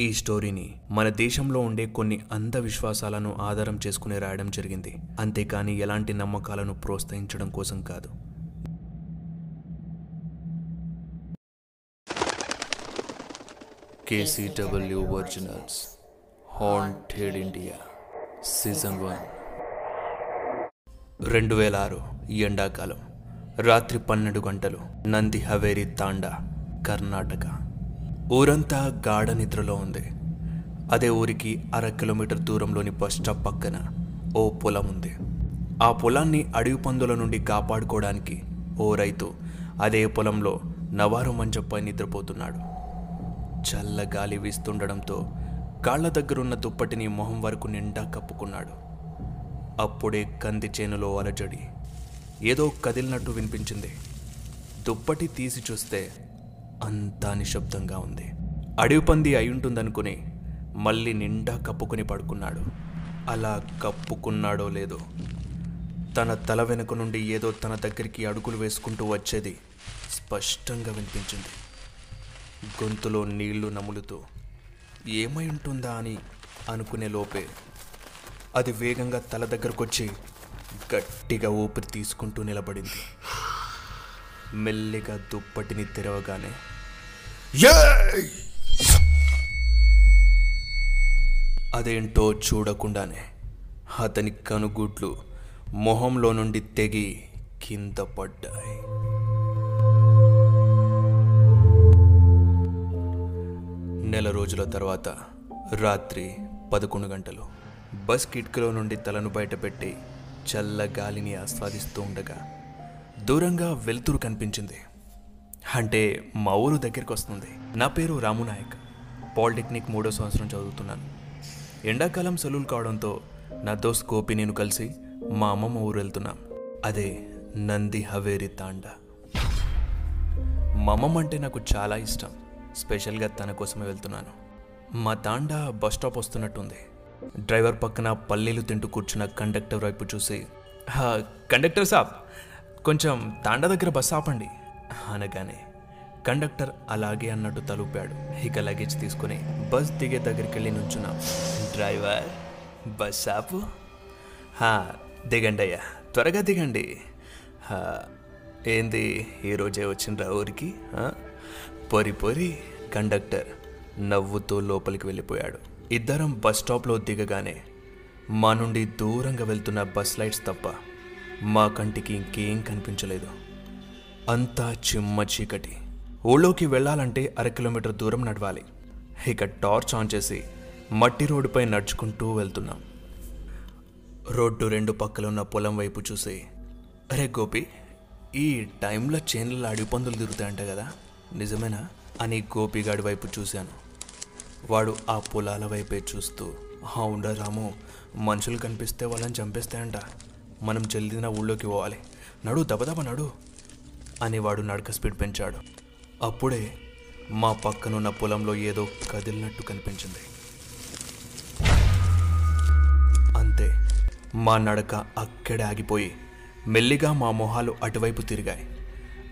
ఈ స్టోరీని మన దేశంలో ఉండే కొన్ని అంధవిశ్వాసాలను ఆధారం చేసుకుని రాయడం జరిగింది. అంతేకాని ఎలాంటి నమ్మకాలను ప్రోత్సహించడం కోసం కాదు. KCW originals haunted India season one రెండు వేల ఆరు ఎండాకాలం రాత్రి పన్నెండు గంటలు నంది హవేరి తాండా కర్ణాటక. ఊరంతా గాఢ నిద్రలో ఉంది. అదే ఊరికి అర కిలోమీటర్ దూరంలోని బస్ స్టాప్ పక్కన ఓ పొలం ఉంది. ఆ పొలాన్ని అడవి పందుల నుండి కాపాడుకోవడానికి ఓ రైతు అదే పొలంలో నవారు మంచంపై నిద్రపోతున్నాడు. చల్ల గాలి వీస్తుండడంతో కాళ్ళ దగ్గరున్న దుప్పటిని మొహం వరకు నిండా కప్పుకున్నాడు. అప్పుడే కంది చేనులో అలజడి. ఏదో కదిలినట్టు వినిపించింది. దుప్పటి తీసి చూస్తే అంతా నిశ్శబ్దంగా ఉంది. అడవి పంది అయి మళ్ళీ నిండా కప్పుకుని పడుకున్నాడు. అలా కప్పుకున్నాడో లేదో? తన తల వెనుక నుండి ఏదో తన దగ్గరికి అడుగులు వేసుకుంటూ వచ్చేది స్పష్టంగా వినిపించింది. గొంతులో నీళ్ళు నములుతూ ఏమై ఉంటుందా అని అనుకునే లోపే అది వేగంగా తల దగ్గరకొచ్చి గట్టిగా ఊపిరి తీసుకుంటూ నిలబడింది. మెల్లిగా దుప్పటిని తెరవగానే అదేంటో చూడకుండానే అతని కనుగుడ్లు మొహంలో నుండి తెగి కింద పడ్డాయి. నెల రోజుల తర్వాత రాత్రి పదకొండు గంటలు. బస్ కిటికీలో నుండి తలను బయటపెట్టి చల్ల గాలిని ఆస్వాదిస్తూ ఉండగా దూరంగా వెలుతురు కనిపించింది. అంటే మా ఊరు దగ్గరికి వస్తుంది నా పేరు రాము నాయక్. పాలిటెక్నిక్ మూడో సంవత్సరం చదువుతున్నాను. ఎండాకాలం సెలవులు కావడంతో నా దోస్త్ గోపి నేను కలిసి మా అమ్మమ్మ ఊరు వెళ్తున్నాం అదే నంది హవేరి తాండా. మా అమ్మమ్మ అంటే నాకు చాలా ఇష్టం. స్పెషల్గా తన కోసమే వెళ్తున్నాను. మా తాండా బస్ స్టాప్ వస్తున్నట్టుంది. డ్రైవర్ పక్కన పల్లీలు తింటూ కూర్చున్న కండక్టర్ వైపు చూసి కండక్టర్ సాబ్ కొంచెం తాండా దగ్గర బస్ ఆపండి. అనగానే కండక్టర్ అలాగే అన్నట్టు తలుపాడు. ఇక లగేజ్ తీసుకుని బస్ దిగే దగ్గరికి వెళ్ళి నుంచున్నాం డ్రైవర్ బస్ ఆపు. దిగండి అయ్యా త్వరగా దిగండి. ఏంది ఈరోజే వచ్చిండ్రా ఊరికి? పొరి పొరి కండక్టర్ నవ్వుతూ లోపలికి వెళ్ళిపోయాడు. ఇద్దరం బస్ స్టాప్లో దిగగానే మా నుండి దూరంగా వెళ్తున్న బస్ లైట్స్ తప్ప మా కంటికి ఇంకేం కనిపించలేదు. అంతా చిమ్మ చీకటి. ఊళ్ళోకి వెళ్ళాలంటే అర కిలోమీటర్ దూరం నడవాలి. ఇక టార్చ్ ఆన్ చేసి మట్టి రోడ్డుపై నడుచుకుంటూ వెళ్తున్నాం. రోడ్డు రెండు పక్కల ఉన్న పొలం వైపు చూసి అరే గోపి ఈ టైంలో చేనుల అడవి పందులు తిరుగుతాయంట కదా? నిజమేనా? అని గోపిగాడి వైపు చూశాను. వాడు ఆ పొలాల వైపే చూస్తూ అవునా రాము మనుషులు కనిపిస్తే వాళ్ళని చంపేస్తాయంట. మనం జల్దిన ఊళ్ళోకి పోవాలి. నడు దబదబ నడు. అనేవాడు నడక స్పీడ్ పెంచాడు. అప్పుడే మా పక్కనున్న పొలంలో ఏదో కదిలినట్టు కనిపించింది. అంతే మా నడక అక్కడే ఆగిపోయి మెల్లిగా మా మొహాలు అటువైపు తిరిగాయి.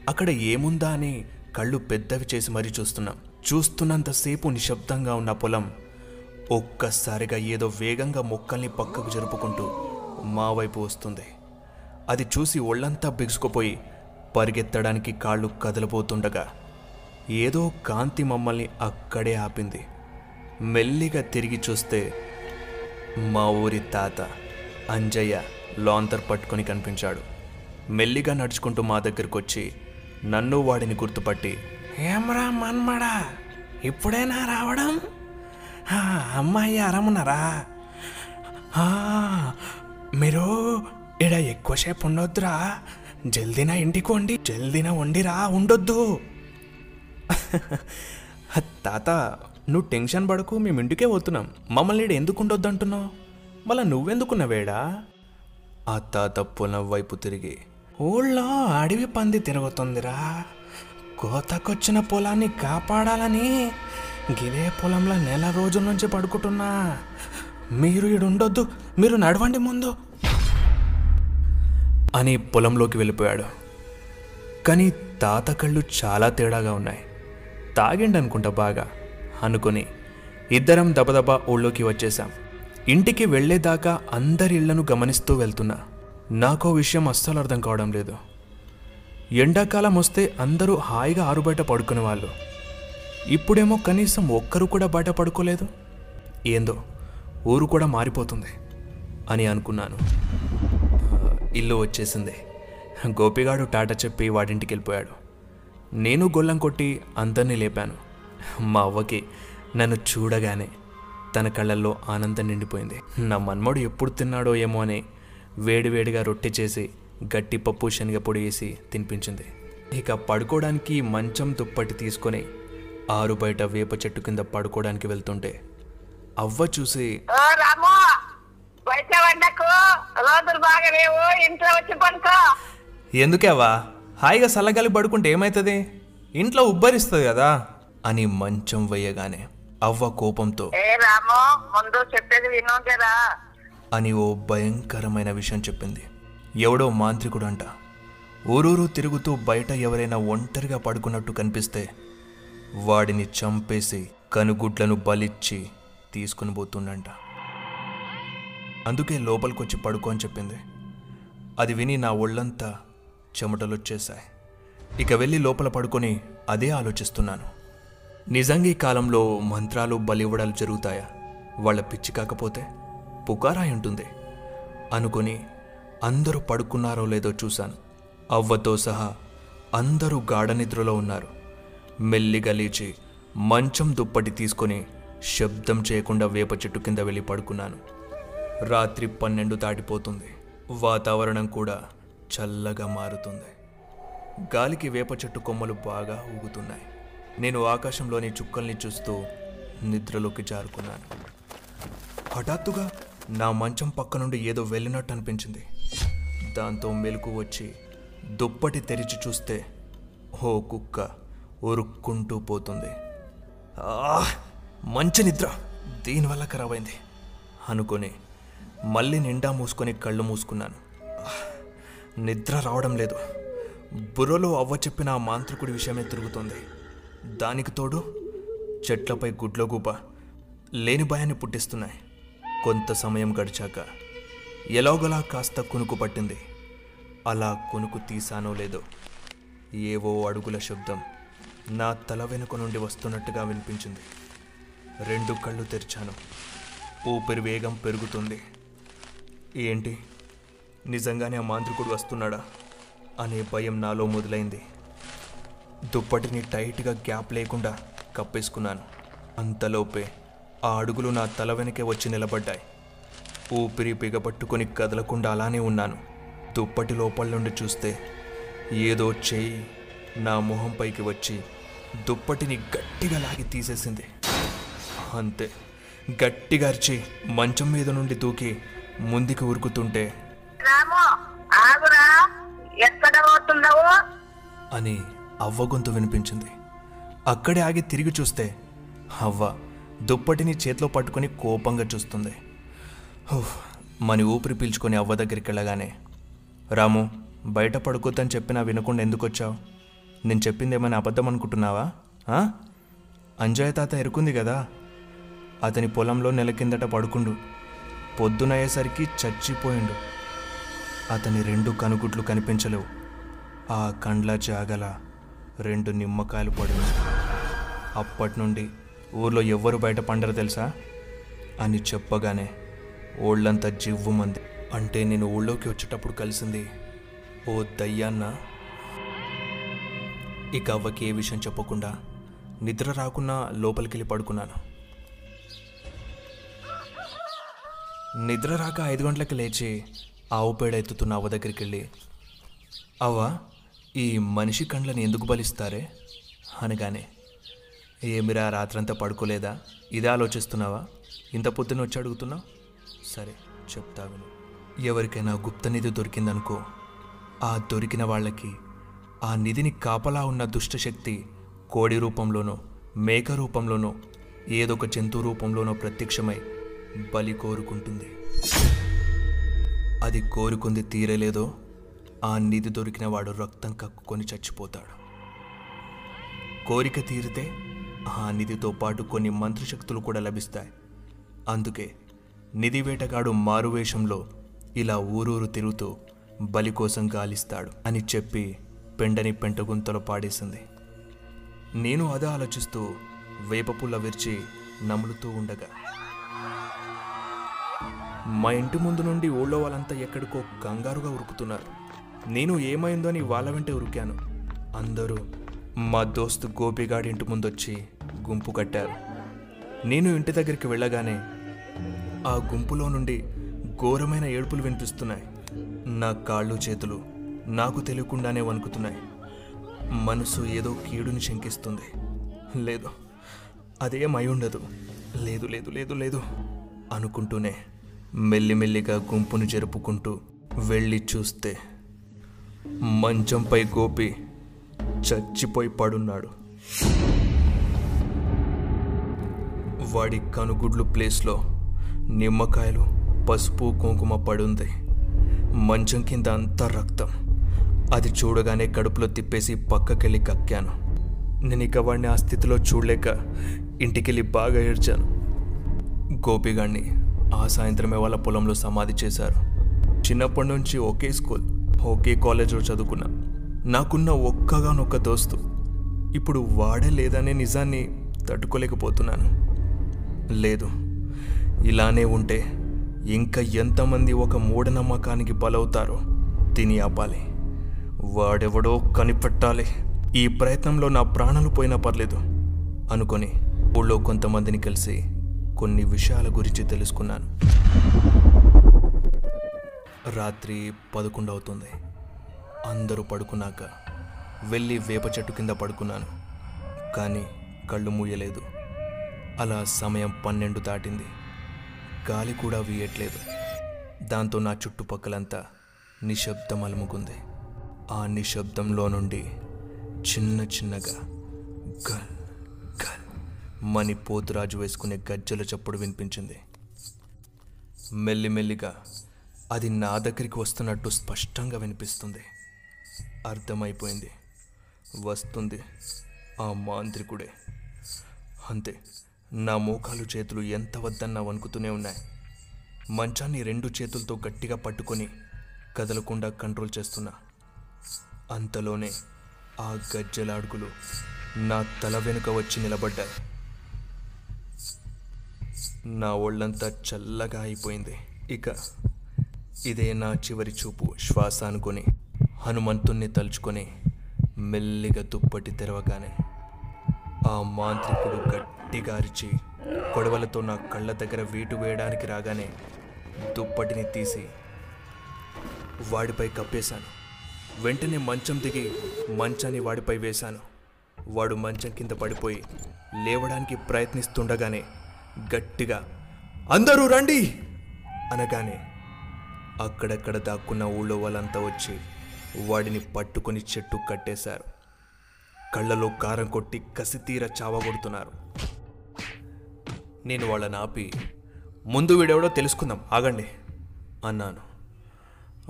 అక్కడ ఏముందా అని కళ్ళు పెద్దవి చేసి మరీ చూస్తున్నాం. చూస్తున్నంతసేపు నిశ్శబ్దంగా ఉన్న పొలం ఒక్కసారిగా ఏదో వేగంగా మొక్కల్ని పక్కకు జరుపుకుంటూ మా వైపు వస్తుంది. అది చూసి ఒళ్ళంతా బిగుసుకుపోయి పరిగెత్తడానికి కాళ్ళు కదలబోతుండగా ఏదో కాంతి మమ్మల్ని అక్కడే ఆపింది. మెల్లిగా తిరిగి చూస్తే మా ఊరి తాత అంజయ్య లాంతర్ పట్టుకొని కనిపించాడు. మెల్లిగా నడుచుకుంటూ మా దగ్గరకు వచ్చి నన్ను వాడిని గుర్తుపట్టి ఏమరా మన్మడా ఇప్పుడేనా రావడం? అమ్మాయి అరమునరా? "ఆ, మీరు ఇడ ఎక్కువసేపు ఉండొద్దురా? జల్దినా ఇంటికి వండి జల్దిన వండిరా ఉండొద్దు. తాత నువ్వు టెన్షన్ పడకు మేము ఇంటికే పోతున్నాం. మమ్మల్ని ఈడ ఎందుకు ఉండొద్దు అంటున్నావు? మళ్ళా నువ్వెందుకున్నవేడా ఆ తాత పొలం వైపు తిరిగి ఊళ్ళో అడవి పంది తిరుగుతుందిరా. కోతకొచ్చిన పొలాన్ని కాపాడాలని గిరే పొలంలో నెల రోజుల నుంచి పడుకుంటున్నా. మీరు ఈడు ఉండొద్దు మీరు నడవండి ముందు. అని పొలంలోకి వెళ్ళిపోయాడు. కానీ తాత కళ్ళు చాలా తేడాగా ఉన్నాయి. తాగిండి అనుకుంటా బాగా. అనుకుని ఇద్దరం దబదబా ఊళ్ళోకి వచ్చేసాం ఇంటికి వెళ్ళేదాకా అందరి ఇళ్ళను గమనిస్తూ వెళ్తున్నా. నాకో విషయం అస్సలు అర్థం కావడం లేదు. ఎండాకాలం వస్తే అందరూ హాయిగా ఆరుబయట పడుకునే వాళ్ళు. ఇప్పుడేమో కనీసం ఒక్కరు కూడా బయట పడుకోలేదు. ఏందో ఊరు కూడా మారిపోతుంది అని అనుకున్నాను. ఇల్లు వచ్చేసింది. గోపిగాడు టాటా చెప్పి వాడింటికి వెళ్ళిపోయాడు. నేను గొల్లం కొట్టి అందరినీ లేపాను. మా అవ్వకి నన్ను చూడగానే తన కళ్ళల్లో ఆనందం నిండిపోయింది. నా మన్మడు ఎప్పుడు తిన్నాడో ఏమో అని వేడివేడిగా రొట్టె చేసి గట్టి పప్పు శనగపొడి వేసి తినిపించింది. ఇక పడుకోవడానికి మంచం దుప్పటి తీసుకొని ఆరు బయట వేప చెట్టు కింద పడుకోవడానికి వెళ్తుంటే అవ్వ చూసి బయట వండకు రోజులు ఇంట్లో వచ్చి పడుకో. ఎందుకేవా హాయిగా సల్లగాలి పడుకుంటే ఏమవుతుంది ఇంట్లో ఉబ్బరిస్తుంది కదా? అని మంచం వేయగానే అవ్వ కోపంతో ఏ రాము ముందు చెప్పేది విను కదా. అని ఓ భయంకరమైన విషయం చెప్పింది. ఎవడో మాంత్రికుడు అంట ఊరూరు తిరుగుతూ బయట ఎవరైనా ఒంటరిగా పడుకున్నట్టు కనిపిస్తే వాడిని చంపేసి కనుగుడ్లను బలిచ్చి తీసుకుని పోతుండంట. అందుకే లోపలికొచ్చి పడుకో అని చెప్పింది. అది విని నా ఒళ్ళంతా చెమటలొచ్చేశాయి. ఇక వెళ్ళి లోపల పడుకొని అదే ఆలోచిస్తున్నాను. నిజంగా ఈ కాలంలో మంత్రాలు బలివ్వడాలు జరుగుతాయా? వాళ్ళ పిచ్చి కాకపోతే పుకారాయి ఉంటుంది. అనుకొని అందరూ పడుకున్నారో లేదో చూశాను. అవ్వతో సహా అందరూ గాఢ నిద్రలో ఉన్నారు. మెల్లిగా లేచి మంచం దుప్పటి తీసుకొని శబ్దం చేయకుండా వేప చెట్టు కింద వెళ్ళి పడుకున్నాను. రాత్రి పన్నెండు దాటిపోతుంది. వాతావరణం కూడా చల్లగా మారుతుంది. గాలికి వేప చెట్టు కొమ్మలు బాగా ఊగుతున్నాయి. నేను ఆకాశంలోని చుక్కల్ని చూస్తూ నిద్రలోకి జారుకున్నాను. హఠాత్తుగా నా మంచం పక్క నుండి ఏదో వెళ్ళినట్టు అనిపించింది. దాంతో మెలకు వచ్చి దుప్పటి తెరిచి చూస్తే ఓ కుక్క ఉరుక్కుంటూ పోతుంది. మంచి నిద్ర దీనివల్ల ఖరాబ్ అయింది అనుకొని మళ్ళీ నిండా మూసుకొని కళ్ళు మూసుకున్నాను. నిద్ర రావడం లేదు. బుర్రలో అవ్వ చెప్పిన ఆ మాంత్రికుడి విషయమే తిరుగుతుంది. దానికి తోడు చెట్లపై గుడ్ల గూప లేని భయాన్ని పుట్టిస్తున్నాయి. కొంత సమయం గడిచాక ఎలాగోలా కాస్త కునుకు పట్టింది. అలా కునుకు తీసానో లేదో ఏవో అడుగుల శబ్దం నా తల వెనుక నుండి వస్తున్నట్టుగా వినిపించింది. రెండు కళ్ళు తెరిచాను. ఊపిరి వేగం పెరుగుతుంది. ఏంటి? నిజంగానే ఆ మాంత్రికుడు వస్తున్నాడా? అనే భయం నాలో మొదలైంది. దుప్పటిని టైట్గా గ్యాప్ లేకుండా కప్పేసుకున్నాను. అంతలోపే ఆ అడుగులు నా తల వెనకే వచ్చి నిలబడ్డాయి. ఊపిరి బిగపట్టుకొని కదలకుండా అలానే ఉన్నాను. దుప్పటి లోపల నుండి చూస్తే ఏదో చేయి నా మొహం పైకి వచ్చి దుప్పటిని గట్టిగా లాగి తీసేసింది. అంతే. గట్టిగా అరిచి మంచం మీద నుండి దూకి ముందుకు ఉరుకుతుంటే రాము ఆగురా. ఎక్కడ పోతున్నావు? అని అవ్వ గొంతు వినిపించింది. అక్కడే ఆగి తిరిగి చూస్తే అవ్వ దుప్పటిని చేతిలో పట్టుకొని కోపంగా చూస్తుంది. మని ఊపిరి పీల్చుకొని అవ్వ దగ్గరికి వెళ్ళగానే రాము బయట పడుకోద్దని చెప్పినా వినకుండా ఎందుకు వచ్చావు నేను చెప్పింది ఏమైనా అబద్ధం అనుకుంటున్నావా? ఆ? అంజయ్య తాత ఎరుకుంది కదా. అతని పొలంలో నెల కిందట పడుకుండు. పొద్దునయ్యేసరికి చచ్చిపోయిండు. అతని రెండు కనుగుట్లు కనిపించలేవు. ఆ కండ్ల జాగల రెండు నిమ్మకాయలు పడింది అప్పటి నుండి ఊర్లో ఎవ్వరు బయట పండరు తెలుసా? అని చెప్పగానే ఓళ్ళంతా జివ్వుమంది అంటే నేను ఊళ్ళోకి వచ్చేటప్పుడు కలిసింది ఓ దయ్యాన్న. ఇక అవ్వకి ఏ విషయం చెప్పకుండా నిద్ర రాకున్నా లోపలికెళ్ళి పడుకున్నాను. నిద్ర రాక ఐదు గంటలకు లేచి ఆవు పేడ ఎత్తుతున్న అవ్వ దగ్గరికి వెళ్ళి అవ్వ ఈ మనిషి కండ్లని ఎందుకు బలిస్తారే? అనగానే ఏమిరా రాత్రంతా పడుకోలేదా? ఇదే ఆలోచిస్తున్నావా? ఇంత పొద్దున వచ్చి అడుగుతున్నావు? సరే చెప్తా విను. ఎవరికైనా గుప్త నిధి దొరికిందనుకో ఆ దొరికిన వాళ్ళకి ఆ నిధిని కాపలా ఉన్న దుష్టశక్తి కోడి రూపంలోనో మేక రూపంలోనో ఏదో ఒక జంతు రూపంలోనో ప్రత్యక్షమై బలి కోరుకుంటుంది. అది కోరుకుంది తీరలేదో ఆ నిధి దొరికిన వాడు రక్తం కక్కుకొని చచ్చిపోతాడు. కోరిక తీరితే ఆ నిధితో పాటు కొన్ని మంత్రశక్తులు కూడా లభిస్తాయి. అందుకే నిధి వేటగాడు మారువేషంలో ఇలా ఊరూరు తిరుగుతూ బలి కోసం గాలిస్తాడు అని చెప్పి పెండని పెంటగుంతలో పాడేసింది. నేను అదే ఆలోచిస్తూ వేపపుల్ల విరిచి నములుతూ ఉండగా మా ఇంటి ముందు నుండి ఊళ్ళో వాళ్ళంతా ఎక్కడికో కంగారుగా ఉరుకుతున్నారు. నేను ఏమైందో అని వాళ్ళ వెంటే ఉరికాను. అందరూ మా దోస్తు గోపిగాడి ఇంటి ముందొచ్చి గుంపు కట్టారు. నేను ఇంటి దగ్గరికి వెళ్ళగానే ఆ గుంపులో నుండి ఘోరమైన ఏడుపులు వినిపిస్తున్నాయి. నా కాళ్ళు చేతులు నాకు తెలియకుండానే వణుకుతున్నాయి. మనసు ఏదో కీడుని శంకిస్తుంది. లేదు అదేం అయి ఉండదు. లేదు లేదు లేదు లేదు అనుకుంటూనే మెల్లిమెల్లిగా గుంపును జరుపుకుంటూ వెళ్ళి చూస్తే మంచంపై గోపి చచ్చిపోయి పడున్నాడు. వాడి కనుగుడ్లు ప్లేస్లో నిమ్మకాయలు పసుపు కుంకుమ పడుంది. మంచం కింద అంతా రక్తం. అది చూడగానే కడుపులో తిప్పేసి పక్కకెళ్ళి కక్కాను. నేను ఇక వాడిని ఆ స్థితిలో చూడలేక ఇంటికెళ్ళి బాగా ఏడ్చాను. గోపిగాడిని ఆ సాయంత్రమే వాళ్ళ పొలంలో సమాధి చేశారు. చిన్నప్పటి నుంచి ఒకే స్కూల్ ఒకే కాలేజ్లో చదువుకున్నా. నాకున్న ఒక్కగానొక్క దోస్తు. ఇప్పుడు వాడే లేదనే నిజాన్ని తట్టుకోలేకపోతున్నాను. లేదు ఇలానే ఉంటే ఇంకా ఎంతమంది ఒక మూఢనమ్మకానికి బలవుతారో తిని ఆపాలి. వాడెవడో కనిపెట్టాలి. ఈ ప్రయత్నంలో నా ప్రాణాలు పోయినా పర్లేదు అనుకొని ఊళ్ళో కొంతమందిని కలిసి కొన్ని విషయాల గురించి తెలుసుకున్నాను. రాత్రి పదకొండు అవుతుంది అందరూ పడుకున్నాక వెళ్ళి వేప చెట్టు కింద పడుకున్నాను. కానీ కళ్ళు మూయలేదు. అలా సమయం పన్నెండు దాటింది. గాలి కూడా వీయట్లేదు. దాంతో నా చుట్టుపక్కలంతా నిశ్శబ్దం అలుముకుంది. ఆ నిశ్శబ్దంలో నుండి చిన్న చిన్నగా గల్ మణి పోతురాజు వేసుకునే గజ్జల చప్పుడు వినిపించింది. మెల్లిమెల్లిగా అది నా దగ్గరికి వస్తున్నట్టు స్పష్టంగా వినిపిస్తుంది. అర్థమైపోయింది. వస్తుంది ఆ మాంత్రికుడే. అంతే నా మోకాలు చేతులు ఎంత వద్దన్నా వణుకుతూనే ఉన్నాయి. మంచాన్ని రెండు చేతులతో గట్టిగా పట్టుకొని కదలకుండా కంట్రోల్ చేస్తున్నా. అంతలోనే ఆ గజ్జెలాడుగులు నా తల వెనుక వచ్చి నిలబడ్డాయి. నా ఒళ్ళంతా చల్లగా అయిపోయింది. ఇక ఇదే నా చివరి చూపు. శ్వాస అనుకొని హనుమంతుణ్ణి తలుచుకొని మెల్లిగా దుప్పటి తెరవగానే ఆ మాంత్రికుడు గట్టిగా అరిచి కొడవలతో నా కళ్ళ దగ్గర వీటు వేయడానికి రాగానే దుప్పటిని తీసి వాడిపై కప్పేశాను. వెంటనే మంచం దిగి మంచాన్ని వాడిపై వేశాను. వాడు మంచం కింద పడిపోయి లేవడానికి ప్రయత్నిస్తుండగానే గట్టిగా అందరూ రండి! అనగానే అక్కడక్కడ దాక్కున్న ఊళ్ళో వాళ్ళంతా వచ్చి వాడిని పట్టుకొని చెట్టు కట్టేశారు. కళ్ళలో కారం కొట్టి కసితీర చావగొడుతున్నారు నేను వాళ్ళని ఆపి ముందు వీడెవడో తెలుసుకుందాం ఆగండి! అన్నాను.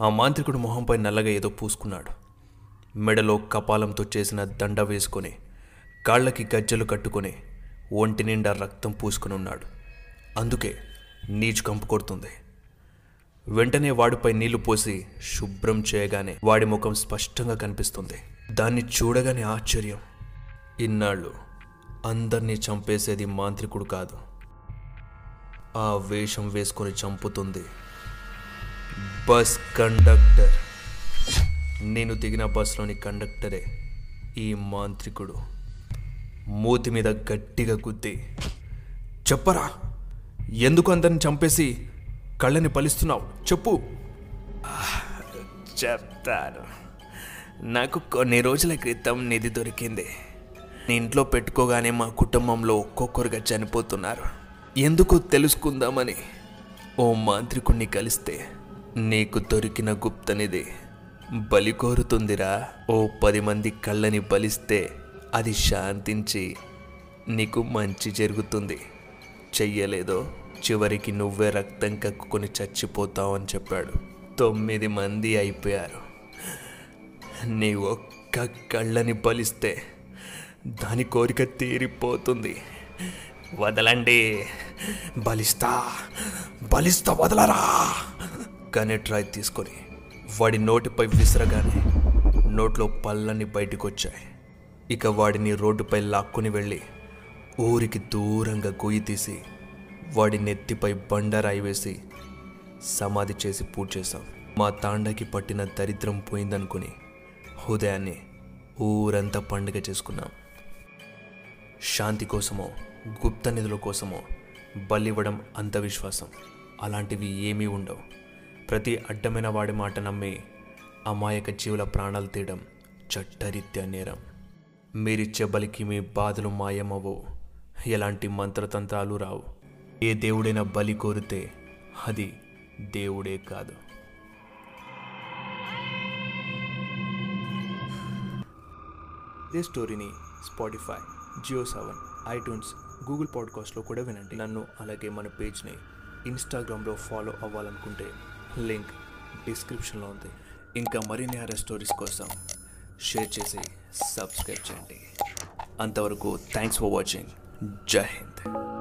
ఆ మాంత్రికుడు మొహంపై నల్లగా ఏదో పూసుకున్నాడు. మెడలో కపాలంతో చేసిన దండ వేసుకొని కాళ్ళకి గజ్జలు కట్టుకొని ఒంటి నిండా రక్తం పూసుకుని ఉన్నాడు. అందుకే నీచు కంపు కొడుతుంది. వెంటనే వాడిపై నీళ్ళు పోసి శుభ్రం చేయగానే వాడి ముఖం స్పష్టంగా కనిపిస్తుంది. దాన్ని చూడగానే ఆశ్చర్యం. ఇన్నాళ్ళు అందరినీ చంపేసేది మాంత్రికుడు కాదు. ఆ వేషం వేసుకొని చంపుతుంది బస్ కండక్టర్. నేను దిగిన బస్సులోని కండక్టరే ఈ మాంత్రికుడు. మూతి మీద గట్టిగా గుద్ది. చెప్పరా? ఎందుకు అందరిని చంపేసి కళ్ళని పలిస్తున్నావు? చెప్పు. చెప్తాను. నాకు కొన్ని రోజుల క్రితం నిధి దొరికింది. నేను ఇంట్లో పెట్టుకోగానే మా కుటుంబంలో ఒక్కొక్కరుగా చనిపోతున్నారు. ఎందుకు తెలుసుకుందామని. ఓ మాంత్రికుణ్ణి కలిస్తే నీకు దొరికిన గుప్తనిది బలి కోరుతుందిరా. ఓ పది మంది కళ్ళని బలిస్తే అది శాంతించి నీకు మంచి జరుగుతుంది. చెయ్యలేదో? చివరికి నువ్వే రక్తం కక్కుకొని చచ్చిపోతావు అని చెప్పాడు. తొమ్మిది మంది అయిపోయారు. నీ ఒక్క కళ్ళని బలిస్తే దాని కోరిక తీరిపోతుంది. వదలండి. బలిస్తా. బలిస్తా వదలరా. కానీ ట్రై తీసుకొని వాడి నోటిపై విసరగానే నోట్లో పళ్ళని బయటకు వచ్చాయి ఇక వాడిని రోడ్డుపై లాక్కుని వెళ్ళి ఊరికి దూరంగా గొయ్యి తీసి వాడి నెత్తిపై బండరాయి వేసి సమాధి చేసి పూజ చేశాం. మా తాండకి పట్టిన దరిద్రం పోయిందనుకుని హృదయాన్నే ఊరంతా పండుగ చేసుకున్నాం. శాంతి కోసమో గుప్త నిధుల కోసమో బలివ్వడం అంధవిశ్వాసం. అలాంటివి ఏమీ ఉండవు. ప్రతి అడ్డమైన వాడి మాట నమ్మి అమాయక జీవుల ప్రాణాలు తీయడం చట్టరీత్యా నేరం. మీరిచ్చే బలికి మీ బాధలు మాయమవు ఎలాంటి మంత్రతంత్రాలు రావు. ఏ దేవుడైనా బలి కోరితే అది దేవుడే కాదు. ఇదే స్టోరీని Spotify Jio seven iTunes Google పాడ్కాస్ట్లో కూడా వినండి. నన్ను అలాగే మన పేజ్ని ఇన్స్టాగ్రామ్లో ఫాలో అవ్వాలనుకుంటే లింక్ డిస్క్రిప్షన్లో ఉంది. ఇంకా మరిన్ని హర స్టోరీస్ కోసం షేర్ చేసి సబ్స్క్రైబ్ చేయండి. అంతవరకు థ్యాంక్స్ ఫర్ వాచింగ్ జై హింద్.